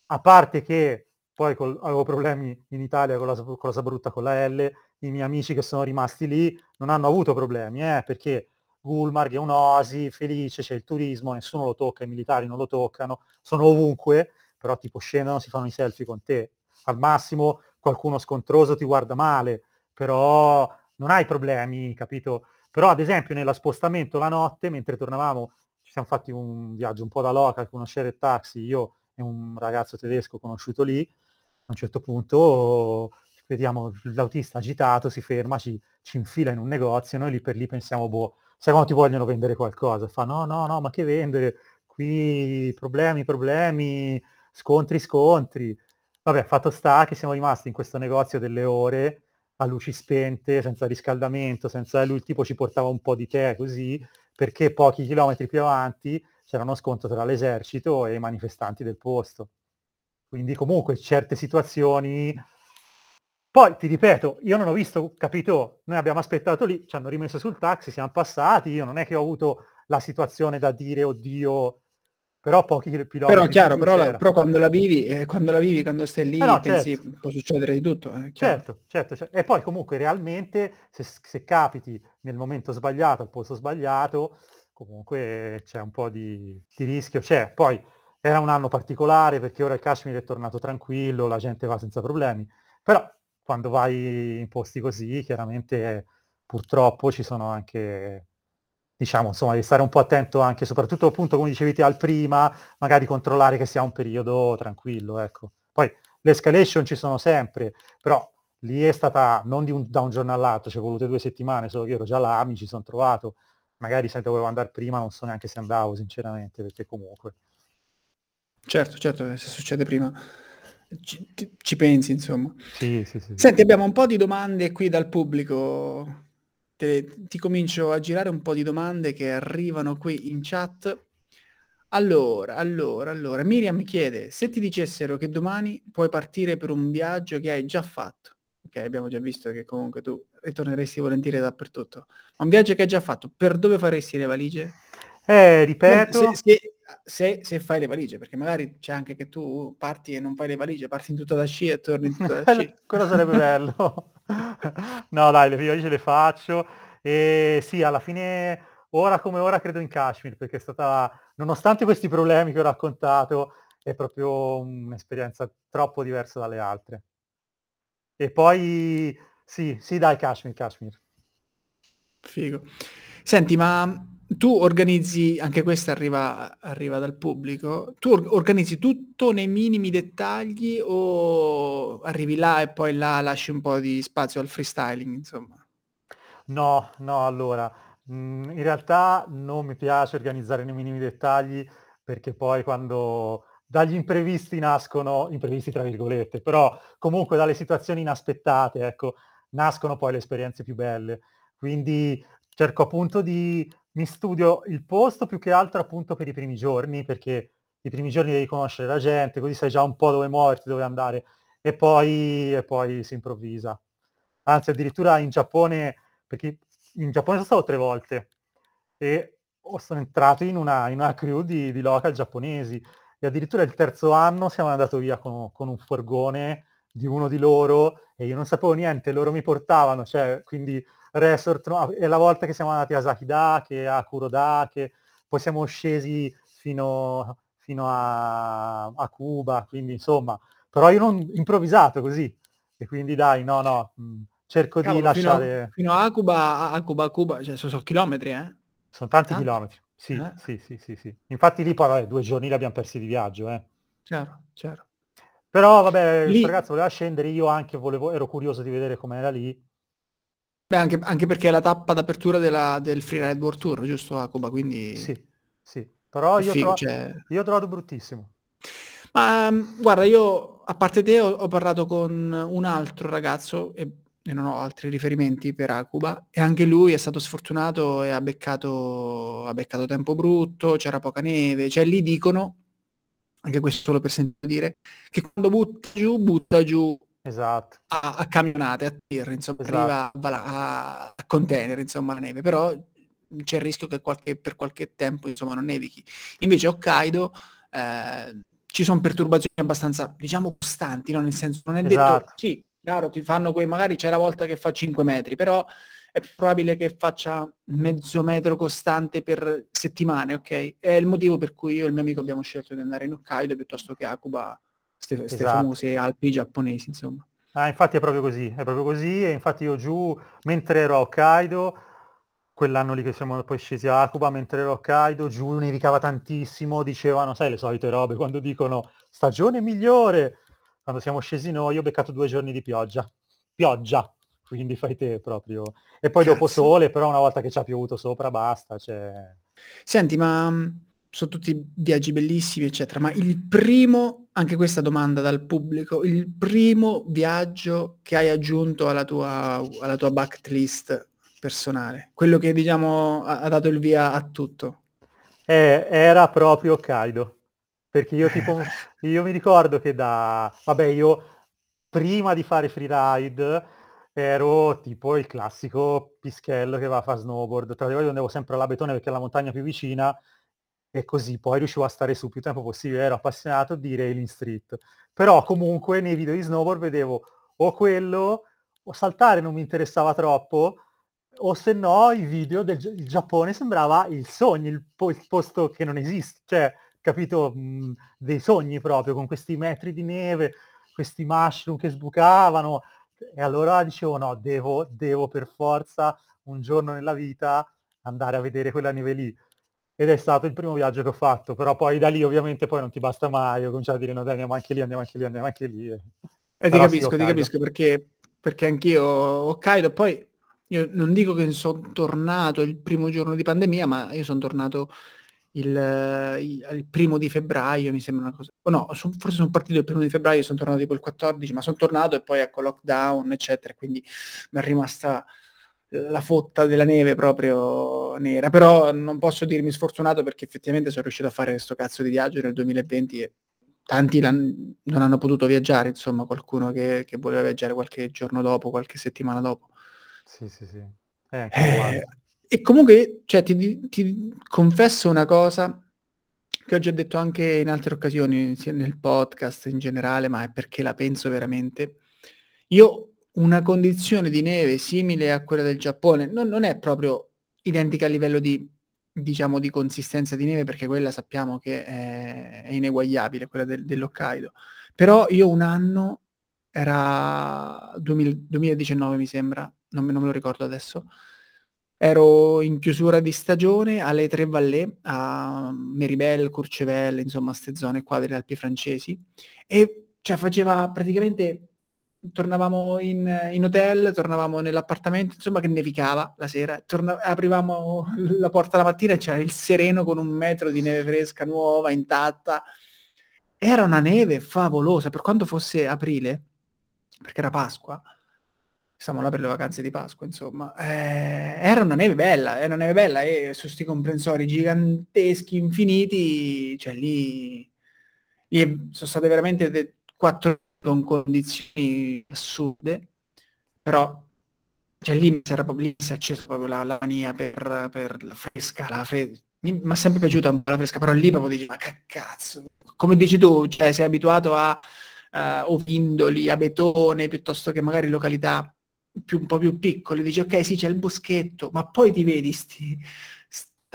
a parte che poi col, avevo problemi in Italia con la cosa brutta con la L, i miei amici che sono rimasti lì non hanno avuto problemi, eh, perché Gulmarg è un'oasi, felice, c'è il turismo, nessuno lo tocca, i militari non lo toccano, sono ovunque, però tipo scendono, si fanno i selfie con te. Al massimo qualcuno scontroso ti guarda male, però non hai problemi, capito? Però ad esempio nello spostamento la notte, mentre tornavamo, ci siamo fatti un viaggio un po' da local, conoscere il taxi, io e un ragazzo tedesco conosciuto lì, a un certo punto vediamo l'autista agitato, si ferma, ci, ci infila in un negozio, noi lì per lì pensiamo, boh, sai quando ti vogliono vendere qualcosa? Fa no, no, no, ma che vendere? Qui problemi, problemi, scontri, scontri. Vabbè, fatto sta che siamo rimasti in questo negozio delle ore a luci spente, senza riscaldamento, senza lui tipo ci portava un po' di tè così, perché pochi chilometri più avanti c'era uno scontro tra l'esercito e i manifestanti del posto. Quindi comunque certe situazioni... Poi ti ripeto, io non ho visto, capito, noi abbiamo aspettato lì, ci hanno rimesso sul taxi, siamo passati, io non è che ho avuto la situazione da dire, oddio, però pochi piloti. Però chiaro, però, la, però, quando la vivi, eh, quando la vivi, quando stai lì, eh no, pensi certo. può succedere di tutto. Eh, certo, certo, certo, E poi comunque realmente se, se, capiti nel momento sbagliato, al posto sbagliato, comunque c'è un po' di, di rischio. C'è. Poi era un anno particolare perché ora il Kashmir è tornato tranquillo, la gente va senza problemi, però quando vai in posti così chiaramente purtroppo ci sono anche diciamo, insomma, di stare un po' attento anche, soprattutto appunto, come dicevi te al prima, magari controllare che sia un periodo tranquillo, ecco. Poi l'escalation ci sono sempre, però lì è stata non un, da un giorno all'altro, ci è volute due settimane, solo che io ero già là, mi ci sono trovato, magari se dovevo andare prima non so neanche se andavo, sinceramente, perché comunque... Certo, certo, se succede prima ci, ci pensi, insomma. Sì, sì, sì. Senti, abbiamo un po' di domande qui dal pubblico te, ti comincio a girare un po' di domande che arrivano qui in chat. Allora, allora, allora, Miriam mi chiede, se ti dicessero che domani puoi partire per un viaggio che hai già fatto, ok, abbiamo già visto che comunque tu ritorneresti volentieri dappertutto, ma un viaggio che hai già fatto, per dove faresti le valigie? Eh, ripeto... Se, se, se, se, fai le valigie, perché magari c'è anche che tu parti e non fai le valigie, parti in tutta da sci e torni in tutta da sci. Quello sarebbe bello. no dai, le valigie le faccio e sì, alla fine ora come ora credo in Kashmir perché è stata, nonostante questi problemi che ho raccontato, è proprio un'esperienza troppo diversa dalle altre. E poi sì, sì dai Kashmir, Kashmir. Figo. Senti, ma tu organizzi, anche questa arriva, arriva dal pubblico, tu organizzi tutto nei minimi dettagli o arrivi là e poi là lasci un po' di spazio al freestyling, insomma? No, no, allora, mhmm, in realtà non mi piace organizzare nei minimi dettagli perché poi quando dagli imprevisti nascono imprevisti tra virgolette, però comunque dalle situazioni inaspettate, ecco, nascono poi le esperienze più belle. Quindi cerco appunto di mi studio il posto più che altro appunto per i primi giorni, perché i primi giorni devi conoscere la gente, così sai già un po' dove muoverti, dove andare e poi e poi si improvvisa. Anzi, addirittura in Giappone perché in Giappone sono stato tre volte e sono entrato in una, in una crew di, di, local giapponesi e addirittura il terzo anno siamo andati via con, con, un furgone di uno di loro e io non sapevo niente, loro mi portavano, cioè quindi resort, no, è la volta che siamo andati a Sakidake, a Kurodake, poi siamo scesi fino, fino a, a Cuba, quindi insomma, però io non improvvisato così, e quindi dai, no, no, mh, cerco Cavolo, di lasciare... Fino, a Acuba, Acuba, Cuba, cioè sono, sono chilometri, eh? Sono tanti Tanto? chilometri, sì, eh? sì, sì, sì, sì. Infatti lì poi vabbè, due giorni li abbiamo persi di viaggio, eh. Chiaro, chiaro. Però vabbè, lì... il ragazzo voleva scendere, io anche volevo, ero curioso di vedere com'era lì. Beh, anche, anche perché è la tappa d'apertura della, del Freeride World Tour, giusto Acuba, quindi... Sì, sì. Però io, figo, tro- cioè... io ho trovato bruttissimo. Ma guarda, io a parte te ho, ho, parlato con un altro ragazzo e e non ho altri riferimenti per Acuba, e anche lui è stato sfortunato e ha beccato, ha beccato tempo brutto, c'era poca neve, cioè lì dicono, anche questo solo per sentire dire, che quando butta giù, butta giù esatto. a, a camionate, a terra, insomma, esatto. arriva a, a, container, insomma, la neve, però c'è il rischio che qualche, per qualche tempo, insomma, non nevichi. Invece Hokkaido... Eh, ci sono perturbazioni abbastanza, diciamo, costanti, no? nel senso, non è esatto. detto, sì, Chiaro, ti fanno quei, magari c'è la volta che fa 5 metri, però è probabile che faccia mezzo metro costante per settimane, ok? È il motivo per cui io e il mio amico abbiamo scelto di andare in Hokkaido piuttosto che a Cuba, queste esatto. famose Alpi giapponesi, insomma. Ah, infatti è proprio così, è proprio così, e infatti io giù, mentre ero a Hokkaido, quell'anno lì che siamo poi scesi a Cuba, mentre ero a Hokkaido, giù nevicava tantissimo, dicevano, sai le solite robe, quando dicono stagione migliore, quando siamo scesi noi ho beccato due giorni di pioggia. Pioggia, quindi fai te proprio. E poi Cazzo. dopo sole, però una volta che ci ha piovuto sopra basta. Cioè... Senti, ma sono tutti viaggi bellissimi, eccetera, ma il primo, anche questa domanda dal pubblico, il primo viaggio che hai aggiunto alla tua, alla tua bucket list personale, quello che diciamo ha, ha dato il via a tutto? Eh, era proprio Kaido. Perché io tipo, io mi ricordo che da, vabbè io prima di fare freeride ero tipo il classico pischello che va a fare snowboard, tra l'altro andavo sempre alla Betone perché è la montagna più vicina e così poi riuscivo a stare su più tempo possibile, ero appassionato di railing street. Però comunque nei video di snowboard vedevo o quello, o saltare non mi interessava troppo, o se no i video del Giappone sembrava il sogno, il, po- il posto che non esiste, cioè capito, mh, dei sogni proprio, con questi metri di neve, questi mushroom che sbucavano, e allora dicevo no, devo, devo per forza un giorno nella vita andare a vedere quella neve lì. Ed è stato il primo viaggio che ho fatto, però poi da lì ovviamente poi non ti basta mai, ho cominciato a dire no dai andiamo anche lì, andiamo anche lì, andiamo anche lì. E, e ti capisco, sì, ti capisco perché, perché anch'io Hokkaido, poi io non dico che sono tornato il primo giorno di pandemia, ma io sono tornato il, il, primo di febbraio, mi sembra una cosa. O no, son, forse sono partito il primo di febbraio, sono tornato tipo il 14, ma sono tornato e poi ecco lockdown, eccetera, quindi mi è rimasta la fotta della neve proprio nera. Però non posso dirmi sfortunato perché effettivamente sono riuscito a fare questo cazzo di viaggio nel 2020 e tanti non hanno potuto viaggiare, insomma, qualcuno che, che voleva viaggiare qualche giorno dopo, qualche settimana dopo. Sì, sì, sì. Eh, eh, e comunque, cioè, ti, ti, confesso una cosa che ho già detto anche in altre occasioni, sia nel podcast in generale, ma è perché la penso veramente. Io una condizione di neve simile a quella del Giappone non, non è proprio identica a livello di, diciamo, di consistenza di neve, perché quella sappiamo che è, è ineguagliabile, quella del, dell'Hokkaido. Però io un anno, era 2000, 2019 mi sembra, non, non me lo ricordo adesso, ero in chiusura di stagione alle Tre Vallée, a Meribel, Courchevel, insomma, queste zone qua delle Alpi francesi, e cioè faceva praticamente, tornavamo in, in hotel, tornavamo nell'appartamento, insomma che nevicava la sera, torna, aprivamo la porta la mattina e c'era il sereno con un metro di neve fresca, nuova, intatta. Era una neve favolosa, per quanto fosse aprile, perché era Pasqua, siamo là per le vacanze di Pasqua, insomma. Eh, era una neve bella, era una neve bella e su questi comprensori giganteschi, infiniti, cioè lì, lì sono state veramente quattro con condizioni assurde, però cioè lì mi era proprio, lì si è accesa proprio la, la mania per, per, la fresca, la fresca. Mi è sempre piaciuta un po' la fresca, però lì proprio dici, ma che cazzo, come dici tu, cioè sei abituato a uh, ovindoli, abetone, piuttosto che magari località più, un po' più piccoli, dici ok sì c'è il boschetto, ma poi ti vedi sti,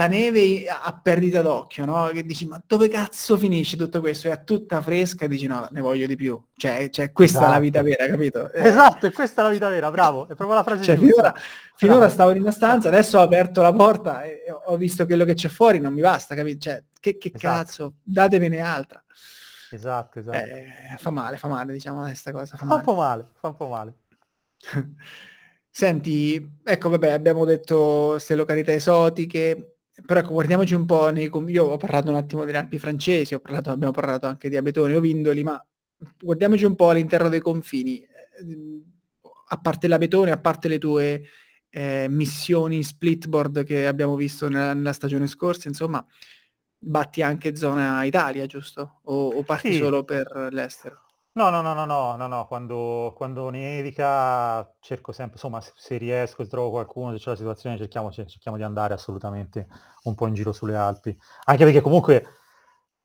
neve a perdita d'occhio, no? Che dici ma dove cazzo finisce tutto questo? È tutta fresca e dici no, ne voglio di più. Cioè, cioè questa esatto. è la vita esatto. vera, capito? Eh. Esatto, e questa è la vita vera, bravo, è proprio la frase cioè, finora, finora, stavo in una stanza, adesso ho aperto la porta e ho visto quello che c'è fuori, non mi basta, capito? Cioè, che, che esatto. cazzo, datemene altra. Esatto, esatto. Eh, fa male, fa male, diciamo, questa cosa. Fa, fa un po' male, fa un po' male. Senti, ecco, vabbè, abbiamo detto queste località esotiche, però ecco, guardiamoci un po' nei, io ho parlato un attimo delle Alpi francesi, ho parlato, abbiamo parlato anche di Abetoni o Vindoli, ma guardiamoci un po' all'interno dei confini. Ehm, a parte l'Abetone, a parte le tue eh, missioni splitboard che abbiamo visto nella, nella, stagione scorsa, insomma, batti anche zona Italia, giusto? O, o parti sì. solo per l'estero? No, no, no, no, no, no, no, quando, quando nevica cerco sempre, insomma, se, se riesco e trovo qualcuno, se c'è la situazione, cerchiamo, cerchiamo di andare assolutamente un po' in giro sulle Alpi. Anche perché comunque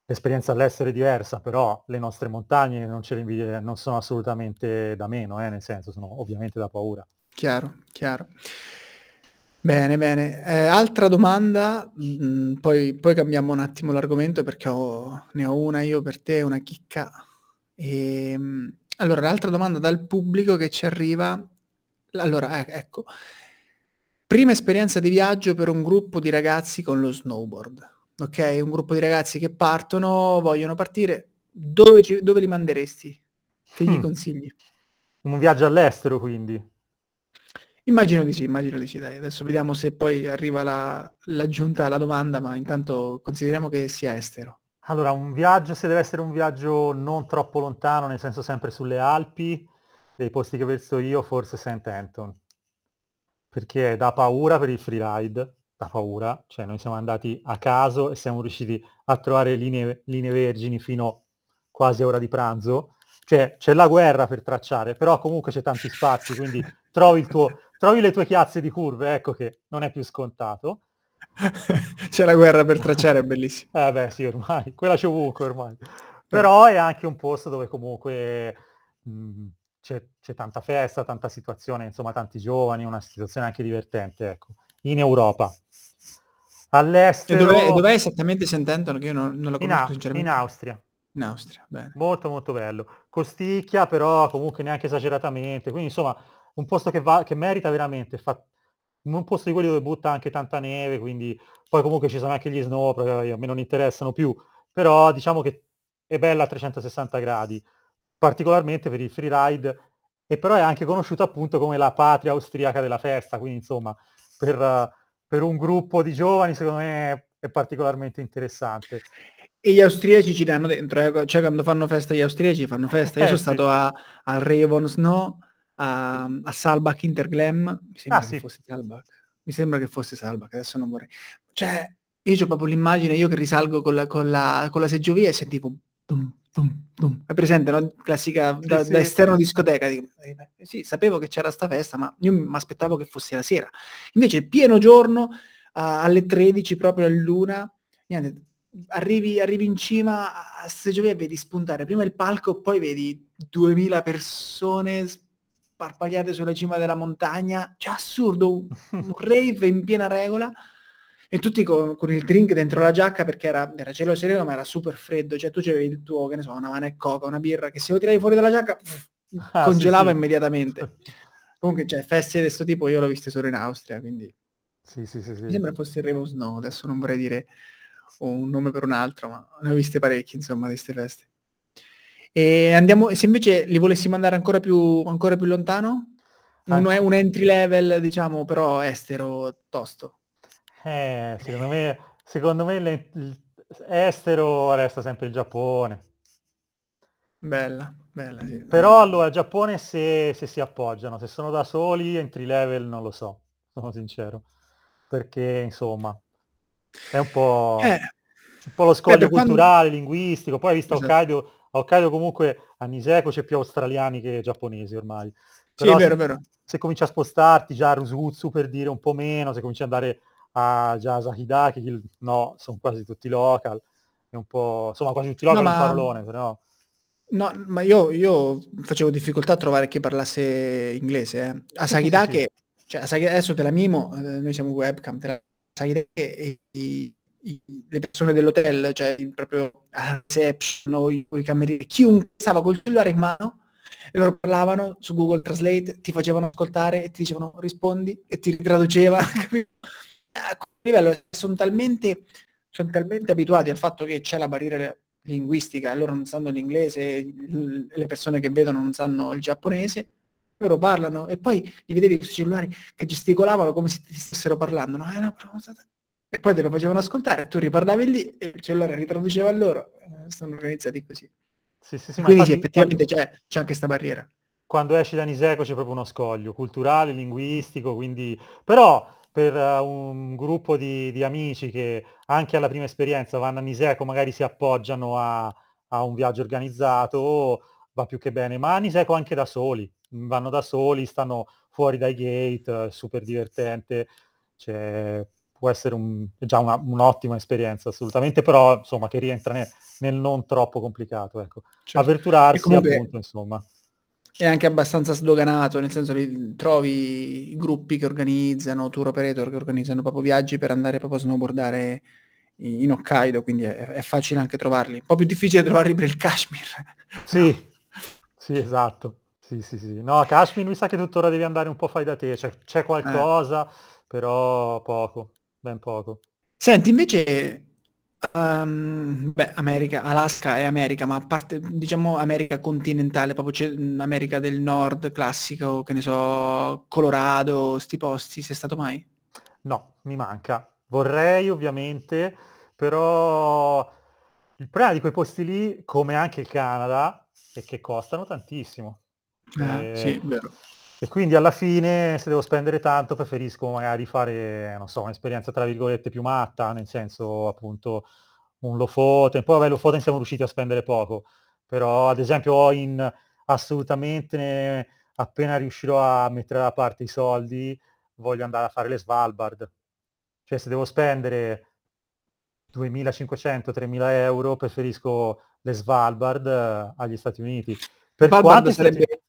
l'esperienza all'estero è diversa, però le nostre montagne non, ce le non sono assolutamente da meno, eh, nel senso, sono ovviamente da paura. Chiaro, chiaro. Bene, bene. Eh, altra domanda, mh, mm, poi, poi cambiamo un attimo l'argomento perché ho, ne ho una io per te, una chicca e, ehm, allora, l'altra domanda dal pubblico che ci arriva, allora, eh, ecco, prima esperienza di viaggio per un gruppo di ragazzi con lo snowboard, ok? Un gruppo di ragazzi che partono, vogliono partire, dove, ci, dove li manderesti? Che gli mm. consigli? Un viaggio all'estero, quindi? Immagino di sì, immagino di sì, dai. Adesso vediamo se poi arriva la, l'aggiunta alla domanda, ma intanto consideriamo che sia estero. Allora, un viaggio, se deve essere un viaggio non troppo lontano, nel senso sempre sulle Alpi, dei posti che visto io, forse St. Anton. Perché da paura per il freeride, da paura, cioè noi siamo andati a caso e siamo riusciti a trovare linee, linee vergini fino quasi a ora di pranzo. Cioè c'è la guerra per tracciare, però comunque c'è tanti spazi, quindi trovi, tuo, trovi le tue chiazze di curve, ecco che non è più scontato. C'è la guerra per tracciare, è bellissimo. Eh beh, sì, ormai, quella c'è ovunque ormai. Però è anche un posto dove comunque mh, c'è, c'è, tanta festa, tanta situazione, insomma, tanti giovani, una situazione anche divertente, ecco, in Europa. All'estero... E dov'è, dov'è esattamente Sant'Anton? Che io non, non lo in, conosco sinceramente. in Austria. In Austria, bene. Molto molto bello. Costicchia, però comunque neanche esageratamente. Quindi insomma, un posto che, va, che merita veramente. Fa, un posto di quelli dove butta anche tanta neve, quindi poi comunque ci sono anche gli snow, a me non interessano più. Però diciamo che è bella a 360 gradi, particolarmente per il freeride, e però è anche conosciuta appunto come la patria austriaca della festa, quindi insomma, per, per un gruppo di giovani secondo me è particolarmente interessante. E gli austriaci ci danno dentro, eh? cioè quando fanno festa gli austriaci fanno festa. Io Eh, sono sì. stato a, a Ravon Snow, a, a Salbach Interglam, mi sembra Ah, che sì. fosse Salbach, mi sembra che fosse Salbach, adesso non vorrei. Cioè, io ho proprio l'immagine, io che risalgo con la, con la, con la seggiovia e sentivo... Dum, dum, dum. È presente, no? Classica da, sì. da esterno discoteca. Dico, eh, sì, sapevo che c'era sta festa, ma io mi aspettavo che fosse la sera. Invece pieno giorno, a- alle 13 proprio a luna, niente, arrivi, arrivi in cima a Seggiovia e vedi spuntare prima il palco, poi vedi 2000 persone sparpagliate sulla cima della montagna, cioè assurdo, un, un rave in piena regola e tutti con, con il drink dentro la giacca perché era, era cielo sereno ma era super freddo, cioè tu c'avevi il tuo, che ne so, una mana e coca, una birra, che se lo tiravi fuori dalla giacca pff, Ah, congelava sì, sì. immediatamente. Comunque, cioè, feste di questo tipo io l'ho viste solo in Austria, quindi Sì, sì, sì, sì. mi sembra fosse il Revo Snow, adesso non vorrei dire un nome per un altro, ma ne ho viste parecchie, insomma, di queste feste. E andiamo, se invece li volessimo andare ancora più, ancora più lontano? Un, Anche- un entry level, diciamo, però estero tosto. Eh, secondo me, secondo me le- estero resta sempre il Giappone. Bella, bella, sì. Però allora il Giappone se, se si appoggiano, se sono da soli, entry level non lo so, sono sincero. Perché insomma è un po', Eh, un po' lo scoglio per quando- culturale, linguistico. Poi hai visto Esatto. Hokkaido, a Hokkaido comunque a Niseko c'è più australiani che giapponesi ormai. sì, Però è vero, se- vero. se cominci a spostarti già a Rusutsu per dire un po' meno, se cominci ad andare a già Sakidaki, no, sono quasi tutti local, è un po', insomma quasi tutti No, local un ma- parolone, però No, ma io, io facevo difficoltà a trovare chi parlasse inglese. eh. A Sì, sì, Sagidake, sì, cioè a adesso te la mimo, eh, noi siamo webcam, te la Sagidake e i- i- le persone dell'hotel, cioè proprio a reception o i, i camerieri, chiunque stava col cellulare in mano e loro parlavano su Google Translate, ti facevano ascoltare e ti dicevano rispondi e ti ritraduceva. capito? A quel livello sono talmente, sono talmente abituati al fatto che c'è la barriera linguistica, loro non sanno l'inglese, le persone che vedono non sanno il giapponese, loro parlano e poi li vedevi questi cellulari che gesticolavano come se stessero parlando, no? E poi te lo facevano ascoltare, tu riparlavi lì e il cellulare ritraduceva a loro, Eh, sono organizzati così. sì, sì, sì, ma Quindi sì, effettivamente c'è, c'è anche questa barriera. quando esci da Niseko c'è proprio uno scoglio culturale, linguistico, quindi... Però per eh, un gruppo di, di amici che anche alla prima esperienza vanno a Niseko, magari si appoggiano a, a un viaggio organizzato, va più che bene, ma a Niseko anche da soli, vanno da soli, stanno fuori dai gate, eh, super divertente, cioè, può essere un- già una- un'ottima esperienza assolutamente, però insomma che rientra ne- nel non troppo complicato, ecco. Avventurarsi E comunque- appunto, insomma. È anche abbastanza sdoganato, nel senso che trovi gruppi che organizzano, tour operator che organizzano proprio viaggi per andare proprio a snowboardare in Hokkaido, quindi è, è facile anche trovarli. Un po' più difficile trovarli per il Kashmir. Sì, sì, esatto. Sì, sì, sì. No, Kashmir mi sa che tuttora devi andare un po' fai da te, cioè, c'è qualcosa, però poco, ben poco. Senti, invece, ehm, beh, America, Alaska è America, ma a parte, diciamo, America continentale, proprio America del Nord, classico, che ne so, Colorado, sti posti, sei stato mai? No, mi manca. Vorrei ovviamente, però il problema di quei posti lì, come anche il Canada, è che costano tantissimo. Eh, Eh, sì, vero. E quindi alla fine, se devo spendere tanto, preferisco magari fare, non so, un'esperienza tra virgolette più matta, nel senso appunto un Lofoten. Poi vabbè, Lofoten siamo riusciti a spendere poco, però ad esempio ho in assolutamente, appena riuscirò a mettere da parte i soldi, voglio andare a fare le Svalbard. Cioè se devo spendere 2.500-3.000 euro, preferisco le Svalbard eh, agli Stati Uniti. Per Svalbard quanto i Stati- sarebbe,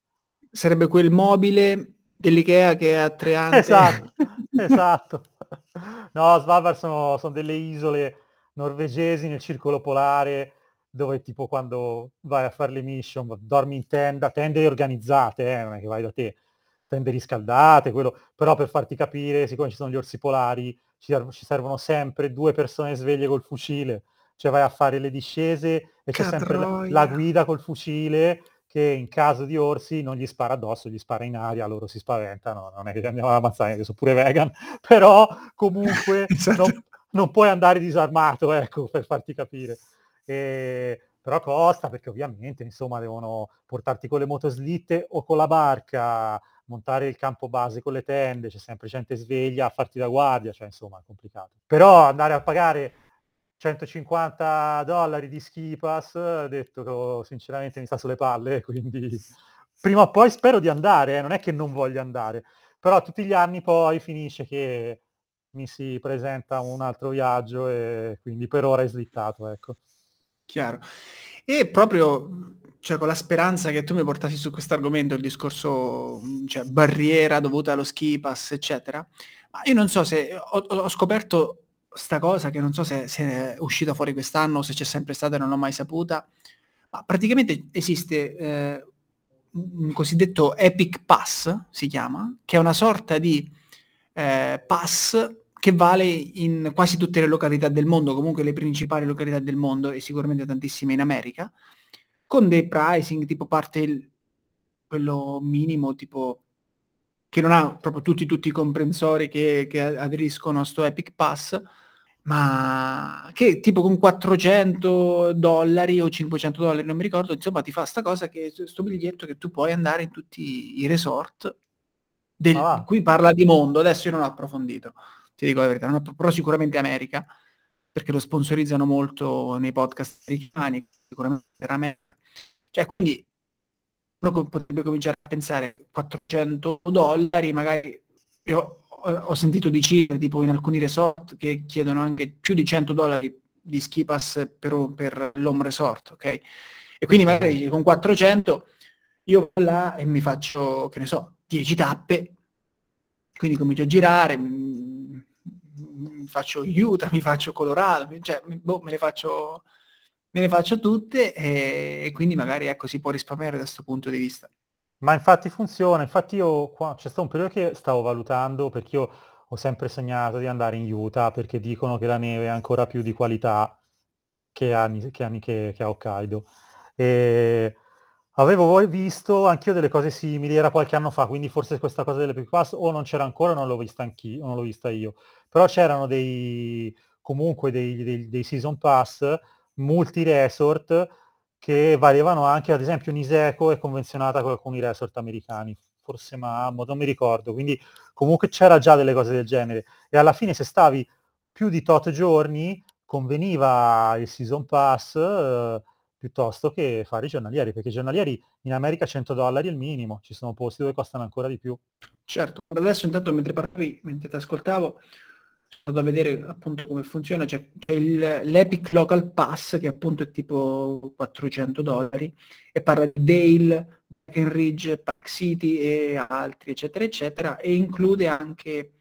sarebbe quel mobile dell'Ikea che è a tre anni. Esatto, esatto. no, Svalbard sono, sono delle isole norvegesi nel circolo polare dove tipo quando vai a fare le mission dormi in tenda, tende organizzate, eh, non è che vai da te, tende riscaldate, quello, però per farti capire, siccome ci sono gli orsi polari, ci, ci servono sempre due persone sveglie col fucile, cioè vai a fare le discese e c'è sempre la, la, guida col fucile che in caso di orsi non gli spara addosso, gli spara in aria, loro si spaventano, non è che andiamo ad ammazzare, che sono pure vegan, però comunque esatto. non, non, puoi andare disarmato, ecco, per farti capire. E, però costa perché ovviamente insomma devono portarti con le motoslitte o con la barca, montare il campo base con le tende, c'è sempre gente sveglia a farti da guardia, cioè insomma è complicato. Però andare a pagare 150 dollari di ski pass, ho detto sinceramente mi sta sulle palle, quindi prima o poi spero di andare, eh, non è che non voglio andare, però tutti gli anni poi finisce che mi si presenta un altro viaggio e quindi per ora è slittato, ecco. Chiaro. E proprio cioè, con la speranza che tu mi portassi su questo argomento, il discorso cioè, barriera dovuta allo ski pass, eccetera, ma io non so se ho, ho scoperto sta cosa che non so se, se, è uscita fuori quest'anno o se c'è sempre stata non l'ho mai saputa, ma praticamente esiste eh, un cosiddetto Epic Pass, si chiama, che è una sorta di eh, pass che vale in quasi tutte le località del mondo, comunque le principali località del mondo e sicuramente tantissime in America, con dei pricing tipo parte il, quello minimo tipo che non ha proprio tutti, tutti i comprensori che, che aderiscono a sto Epic Pass, ma che tipo con 400 dollari o 500 dollari, non mi ricordo, insomma ti fa sta cosa che sto biglietto che tu puoi andare in tutti i resort, del, ah. qui parla di mondo, adesso io non ho approfondito, ti dico la verità, non ho, però sicuramente America, perché lo sponsorizzano molto nei podcast americani, sicuramente per America. Cioè, quindi uno potrebbe cominciare a pensare 400 dollari, magari io ho sentito di cifre tipo in alcuni resort che chiedono anche più di 100 dollari di ski pass per, per l'home resort, ok? E quindi magari con 400 io vado là e mi faccio, che ne so, 10 tappe, quindi comincio a girare, mi, mi faccio Utah, mi faccio Colorado, cioè boh, me, le faccio, me le faccio tutte e, e quindi magari ecco, si può risparmiare da questo punto di vista. Ma infatti funziona, infatti io qua c'è stato un periodo che stavo valutando perché io ho sempre sognato di andare in Utah perché dicono che la neve è ancora più di qualità che a, che che, che a Hokkaido. E avevo visto anch'io delle cose simili, era qualche anno fa, quindi forse questa cosa delle Big Pass o non c'era ancora, non l'ho vista anch'io, non l'ho vista io. Però c'erano dei comunque dei, dei, dei season pass multi-resort che valevano anche, ad esempio, Niseko è convenzionata con alcuni resort americani, forse Mammoth, non mi ricordo, quindi comunque c'era già delle cose del genere. E alla fine se stavi più di tot giorni conveniva il season pass eh, piuttosto che fare i giornalieri, perché i giornalieri in America 100 dollari è il minimo, ci sono posti dove costano ancora di più. Certo, adesso intanto mentre parlavi, mentre ti ascoltavo, da vedere appunto come funziona, c'è, c'è il, l'Epic Local Pass che appunto è tipo 400 dollari e parla di Dale, Breckenridge, Park City e altri eccetera eccetera e include anche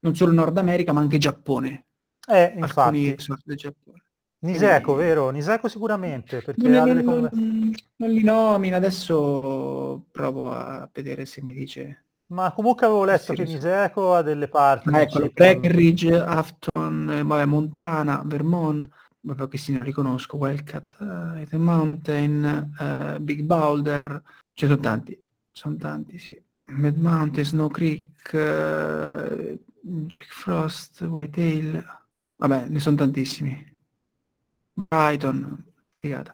non solo Nord America ma anche Giappone. Eh, infatti. Giappone. Niseko, Quindi... vero? Niseko sicuramente, perché non, non, non, non li nomina, adesso provo a vedere se mi dice ma comunque avevo letto che Niseco ha delle parti. Ah, eccolo, Breckenridge, Afton, eh, vabbè, Montana, Vermont, vabbè, questi non riconosco, Wildcat, uh, The Mountain, uh, Big Boulder, ci sono tanti, sono tanti, sì. Mad Mountain, Snow Creek, uh, Big Frost, Whitetail, vabbè, ne sono tantissimi. Brighton, figata.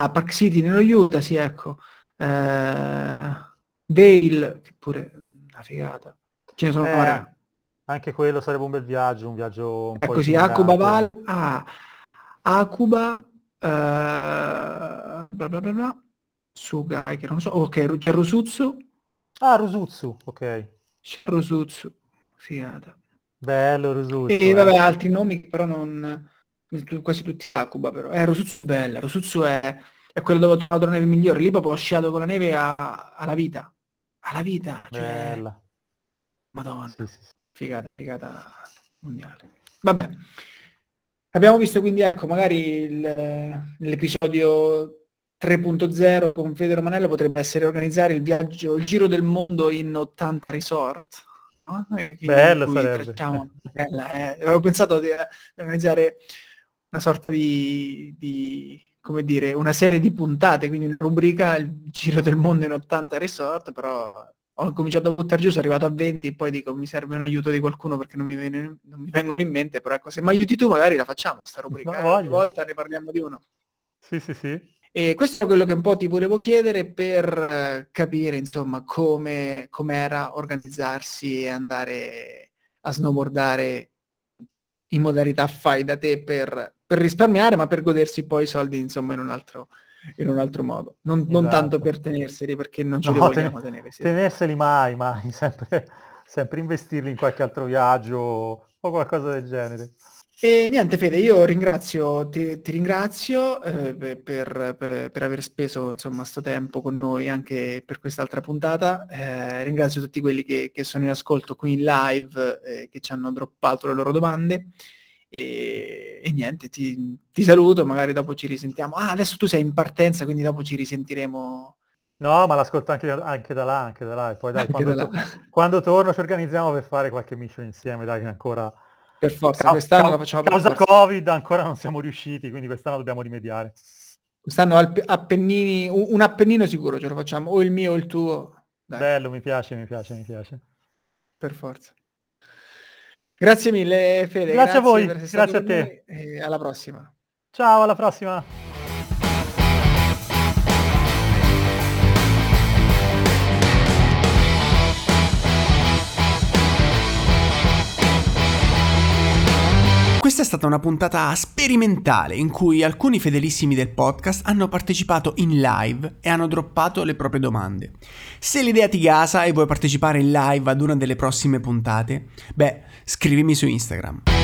Ah, Park City nello Utah, sì, ecco. Uh, Dale, che pure una figata. Ce ne sono eh, Anche quello sarebbe un bel viaggio, un viaggio un È così, Akuba Val, ah, Akuba, uh, bla bla bla bla, Sugai, che non so, ok, c'è Rusuzzu. Ah, Rusuzzu, ok. C'è Rusuzzu, figata. Bello Rusuzzu. E eh. vabbè, altri nomi però non... quasi tutti Akuba però. Eh, Rusuzzu bella, Rusuzzu è, è quello dove ho trovato la neve migliore, lì proprio ho sciato con la neve a, alla vita alla vita. Cioè... Bella. Madonna. Sì, sì, sì. Figata, figata mondiale. Vabbè. Abbiamo visto quindi, ecco, magari il, l'episodio 3.0 con Fede Romanello potrebbe essere organizzare il viaggio, il giro del mondo in 80 resort. No? Bello sarebbe. Bella, eh. Avevo pensato di, di organizzare una sorta di, di, come dire, una serie di puntate, quindi una rubrica il giro del mondo in 80 resort, però ho cominciato a buttare giù, sono arrivato a 20 e poi dico mi serve un aiuto di qualcuno perché non mi, viene, non mi vengono in mente, però ecco, se mi aiuti tu magari la facciamo, sta rubrica. Eh, ogni volta ne parliamo di uno. Sì, sì, sì. E questo è quello che un po' ti volevo chiedere per eh, capire, insomma, come era organizzarsi e andare a snowboardare in modalità fai da te per, per risparmiare, ma per godersi poi i soldi, insomma, in un altro, in un altro modo. Non, esatto. non, tanto per tenerseli, perché non ce no, li vogliamo ten- tenere. Sì. Tenerseli mai, mai, sempre, sempre investirli in qualche altro viaggio o qualcosa del genere. E niente Fede, io ringrazio, ti, ti ringrazio eh, per, per, per, aver speso insomma sto tempo con noi anche per quest'altra puntata. Eh, ringrazio tutti quelli che, che, sono in ascolto qui in live, eh, che ci hanno droppato le loro domande. E, e niente, ti, ti, saluto, magari dopo ci risentiamo. Ah, adesso tu sei in partenza, quindi dopo ci risentiremo. No, ma l'ascolto anche, anche da là, anche da là. E poi dai, quando, to- quando, torno ci organizziamo per fare qualche mission insieme, dai, che ancora... Per forza, Ca- quest'anno ca- la facciamo per causa Covid ancora non siamo riusciti, quindi quest'anno dobbiamo rimediare. Quest'anno Appennini, un Appennino sicuro ce lo facciamo, o il mio o il tuo. Dai. Bello, mi piace, mi piace, mi piace. Per forza. Grazie mille Fede. Grazie, grazie a voi, grazie a te. E alla prossima. Ciao, alla prossima. Questa è stata una puntata sperimentale in cui alcuni fedelissimi del podcast hanno partecipato in live e hanno droppato le proprie domande. Se l'idea ti gasa e vuoi partecipare in live ad una delle prossime puntate, beh, scrivimi su Instagram.